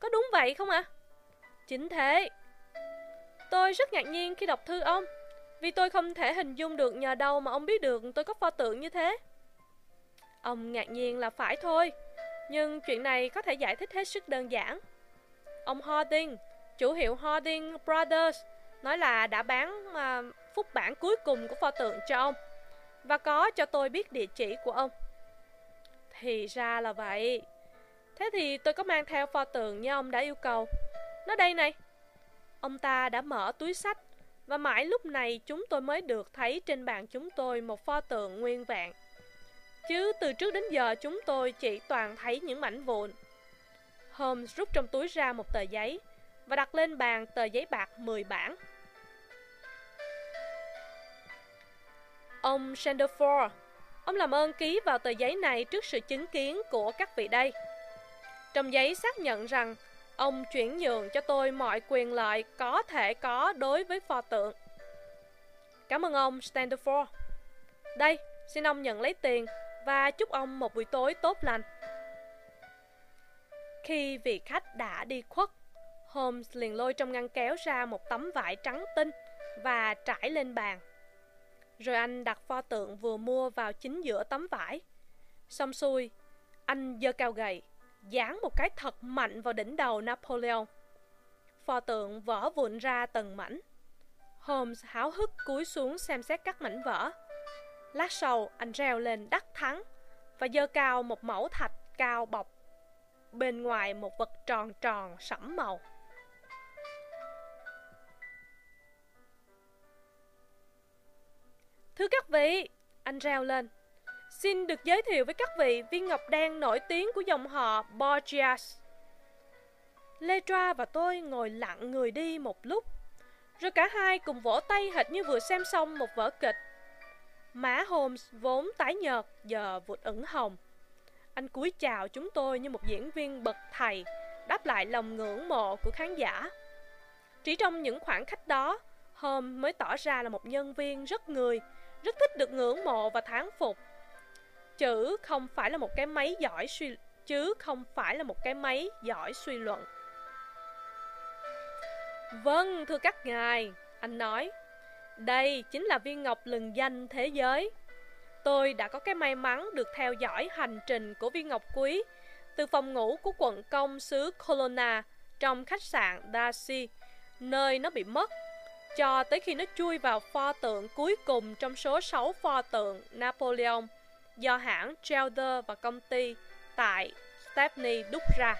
Có đúng vậy không ạ? À? Chính thế. Tôi rất ngạc nhiên khi đọc thư ông, vì tôi không thể hình dung được nhờ đâu mà ông biết được tôi có pho tượng như thế. Ông ngạc nhiên là phải thôi, nhưng chuyện này có thể giải thích hết sức đơn giản. Ông Harding, chủ hiệu Harding Brothers, nói là đã bán uh, phút bản cuối cùng của pho tượng cho ông và có cho tôi biết địa chỉ của ông. Thì ra là vậy. Thế thì tôi có mang theo pho tượng như ông đã yêu cầu. Nó đây này. Ông ta đã mở túi sách và mãi lúc này chúng tôi mới được thấy trên bàn chúng tôi một pho tượng nguyên vẹn. Chứ từ trước đến giờ chúng tôi chỉ toàn thấy những mảnh vụn. Holmes rút trong túi ra một tờ giấy và đặt lên bàn tờ giấy bạc 10 bản. Ông Sandeford, ông làm ơn ký vào tờ giấy này trước sự chứng kiến của các vị đây. Trong giấy xác nhận rằng ông chuyển nhượng cho tôi mọi quyền lợi có thể có đối với pho tượng. Cảm ơn ông Standerford. Đây, xin ông nhận lấy tiền và chúc ông một buổi tối tốt lành. Khi vị khách đã đi khuất, Holmes liền lôi trong ngăn kéo ra một tấm vải trắng tinh và trải lên bàn. Rồi anh đặt pho tượng vừa mua vào chính giữa tấm vải. Xong xuôi, anh giơ cao gậy, giáng một cái thật mạnh vào đỉnh đầu Napoleon. Pho tượng vỡ vụn ra từng mảnh. Holmes háo hức cúi xuống xem xét các mảnh vỡ. Lát sau, anh reo lên đắc thắng và dơ cao một mẫu thạch cao bọc bên ngoài một vật tròn tròn sẫm màu. Thưa các vị, anh reo lên. Xin được giới thiệu với các vị viên ngọc đen nổi tiếng của dòng họ Borgias. Letra và tôi ngồi lặng người đi một lúc, rồi cả hai cùng vỗ tay hệt như vừa xem xong một vở kịch. Má Holmes vốn tái nhợt giờ vụt ửng hồng. Anh cúi chào chúng tôi như một diễn viên bậc thầy, đáp lại lòng ngưỡng mộ của khán giả. Chỉ trong những khoảng khách đó, Holmes mới tỏ ra là một nhân viên rất người, rất thích được ngưỡng mộ và thán phục. Chữ không phải là một cái máy giỏi suy chứ không phải là một cái máy giỏi suy luận. Vâng, thưa các ngài, anh nói. Đây chính là viên ngọc lừng danh thế giới. Tôi đã có cái may mắn được theo dõi hành trình của viên ngọc quý từ phòng ngủ của quận công xứ Colonna trong khách sạn Darcy, nơi nó bị mất, cho tới khi nó chui vào pho tượng cuối cùng trong số 6 pho tượng Napoleon do hãng Gelder và công ty tại Stepney đúc ra.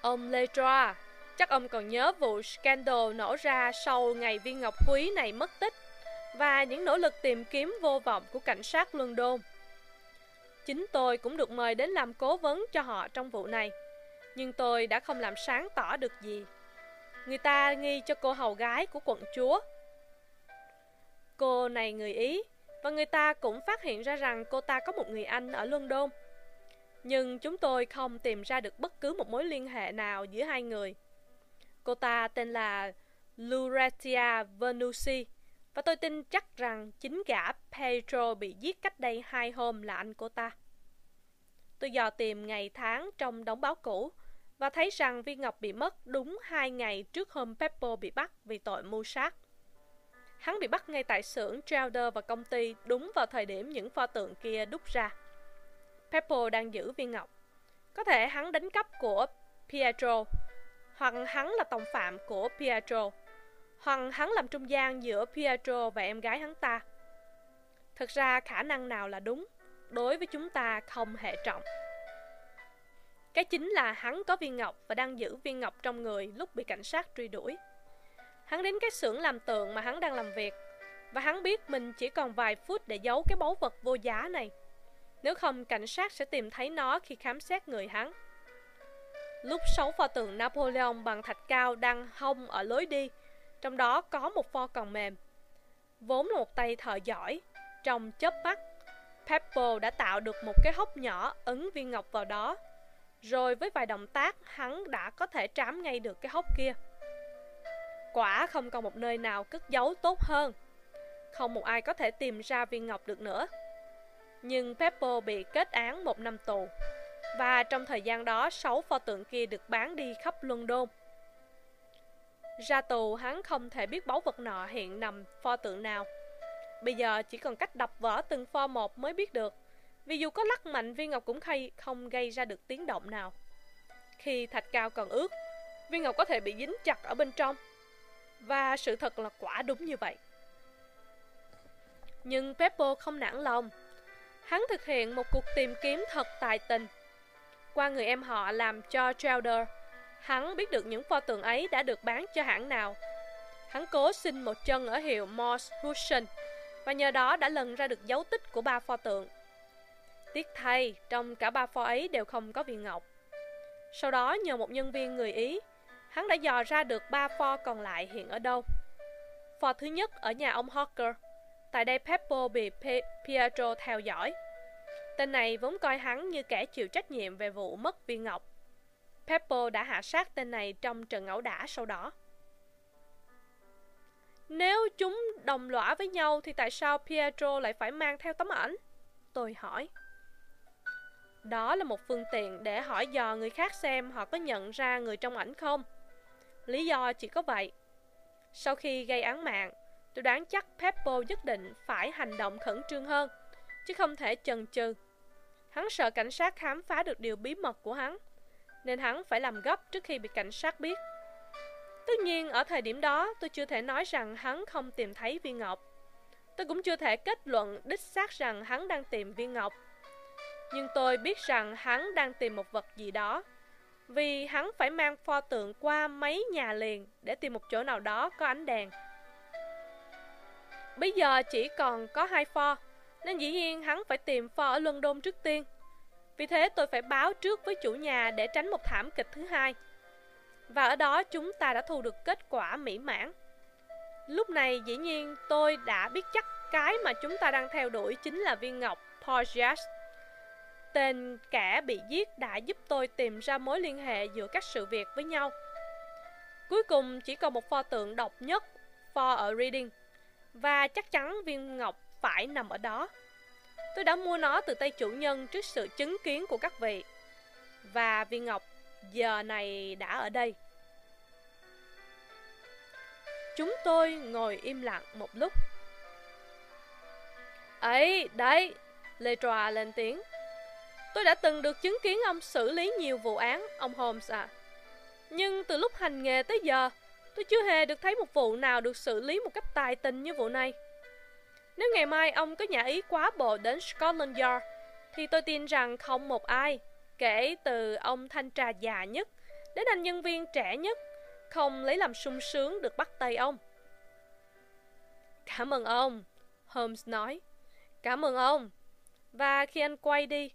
Ông Letra, chắc ông còn nhớ vụ scandal nổ ra sau ngày viên ngọc quý này mất tích và những nỗ lực tìm kiếm vô vọng của cảnh sát London. Chính tôi cũng được mời đến làm cố vấn cho họ trong vụ này, nhưng tôi đã không làm sáng tỏ được gì. Người ta nghi cho cô hầu gái của quận chúa. Cô này người Ý, và người ta cũng phát hiện ra rằng cô ta có một người anh ở London. Nhưng chúng tôi không tìm ra được bất cứ một mối liên hệ nào giữa hai người. Cô ta tên là Luretia Venusi, và tôi tin chắc rằng chính gã Pedro bị giết cách đây hai hôm là anh cô ta. Tôi dò tìm ngày tháng trong đóng báo cũ và thấy rằng viên ngọc bị mất đúng hai ngày trước hôm Peppo bị bắt vì tội mưu sát. Hắn bị bắt ngay tại xưởng Trelder và công ty đúng vào thời điểm những pho tượng kia đúc ra. Peppo đang giữ viên ngọc. Có thể hắn đánh cắp của Pietro, hoặc hắn là tòng phạm của Pietro, hoặc hắn làm trung gian giữa Pietro và em gái hắn ta. Thực ra khả năng nào là đúng, đối với chúng ta không hệ trọng. Cái chính là hắn có viên ngọc và đang giữ viên ngọc trong người lúc bị cảnh sát truy đuổi. Hắn đến cái xưởng làm tượng mà hắn đang làm việc và hắn biết mình chỉ còn vài phút để giấu cái báu vật vô giá này. Nếu không, cảnh sát sẽ tìm thấy nó khi khám xét người hắn. Lúc sáu pho tượng Napoleon bằng thạch cao đang hông ở lối đi, trong đó có một pho còn mềm. Vốn là một tay thợ giỏi, trong chớp mắt, Peppo đã tạo được một cái hốc nhỏ ấn viên ngọc vào đó. Rồi với vài động tác, hắn đã có thể trám ngay được cái hốc kia. Quả không còn một nơi nào cất giấu tốt hơn. Không một ai có thể tìm ra viên ngọc được nữa. Nhưng Pepper bị kết án một năm tù. Và trong thời gian đó, sáu pho tượng kia được bán đi khắp London. Ra tù, hắn không thể biết báu vật nọ hiện nằm pho tượng nào. Bây giờ chỉ còn cách đập vỡ từng pho một mới biết được. Vì dù có lắc mạnh, viên ngọc cũng khay không gây ra được tiếng động nào. Khi thạch cao còn ướt, viên ngọc có thể bị dính chặt ở bên trong. Và sự thật là quả đúng như vậy. Nhưng Peppo không nản lòng. Hắn thực hiện một cuộc tìm kiếm thật tài tình. Qua người em họ làm cho Trelder, hắn biết được những pho tượng ấy đã được bán cho hãng nào. Hắn cố xin một chân ở hiệu Morse Husson và nhờ đó đã lần ra được dấu tích của ba pho tượng. Tiếc thay, trong cả ba pho ấy đều không có viên ngọc. Sau đó nhờ một nhân viên người Ý, hắn đã dò ra được ba pho còn lại hiện ở đâu. Pho thứ nhất ở nhà ông Hawker. Tại đây Peppo bị Pe Pietro theo dõi. Tên này vốn coi hắn như kẻ chịu trách nhiệm về vụ mất viên ngọc. Peppo đã hạ sát tên này trong trận ẩu đả sau đó. Nếu chúng đồng lõa với nhau thì tại sao Pietro lại phải mang theo tấm ảnh? Tôi hỏi. Đó là một phương tiện để hỏi dò người khác xem họ có nhận ra người trong ảnh không. Lý do chỉ có vậy. Sau khi gây án mạng, tôi đoán chắc Peppo nhất định phải hành động khẩn trương hơn, chứ không thể chần chừ. Hắn sợ cảnh sát khám phá được điều bí mật của hắn, nên hắn phải làm gấp trước khi bị cảnh sát biết. Tất nhiên, ở thời điểm đó, tôi chưa thể nói rằng hắn không tìm thấy viên ngọc. Tôi cũng chưa thể kết luận đích xác rằng hắn đang tìm viên ngọc. Nhưng tôi biết rằng hắn đang tìm một vật gì đó. Vì hắn phải mang pho tượng qua mấy nhà liền để tìm một chỗ nào đó có ánh đèn. Bây giờ chỉ còn có hai pho, nên dĩ nhiên hắn phải tìm pho ở London trước tiên. Vì thế tôi phải báo trước với chủ nhà để tránh một thảm kịch thứ hai. Và ở đó chúng ta đã thu được kết quả mỹ mãn. Lúc này dĩ nhiên tôi đã biết chắc cái mà chúng ta đang theo đuổi chính là viên ngọc Porgias Tên kẻ bị giết đã giúp tôi tìm ra mối liên hệ giữa các sự việc với nhau. Cuối cùng chỉ còn một pho tượng độc nhất, pho ở Reading. Và chắc chắn viên ngọc phải nằm ở đó. Tôi đã mua nó từ tay chủ nhân trước sự chứng kiến của các vị. Và viên ngọc giờ này đã ở đây. Chúng tôi ngồi im lặng một lúc. Ấy, đấy, Lê Tròa lên tiếng. Tôi đã từng được chứng kiến ông xử lý nhiều vụ án, ông Holmes à. Nhưng từ lúc hành nghề tới giờ, tôi chưa hề được thấy một vụ nào được xử lý một cách tài tình như vụ này. Nếu ngày mai ông có nhà ý quá bộ đến Scotland Yard, thì tôi tin rằng không một ai, kể từ ông thanh trà già nhất đến anh nhân viên trẻ nhất, không lấy làm sung sướng được bắt tay ông. Cảm ơn ông, Holmes nói. Cảm ơn ông. Và khi anh quay đi,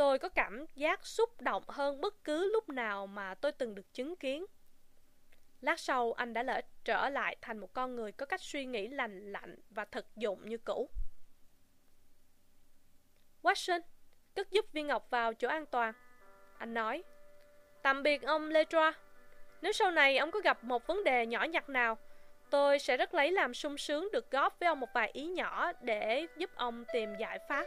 tôi có cảm giác xúc động hơn bất cứ lúc nào mà tôi từng được chứng kiến. Lát sau anh đã lỡ trở lại thành một con người có cách suy nghĩ lành lạnh và thực dụng như cũ. Watson, cất giúp viên ngọc vào chỗ an toàn. Anh nói, tạm biệt ông Letra. Nếu sau này ông có gặp một vấn đề nhỏ nhặt nào, tôi sẽ rất lấy làm sung sướng được góp với ông một vài ý nhỏ để giúp ông tìm giải pháp.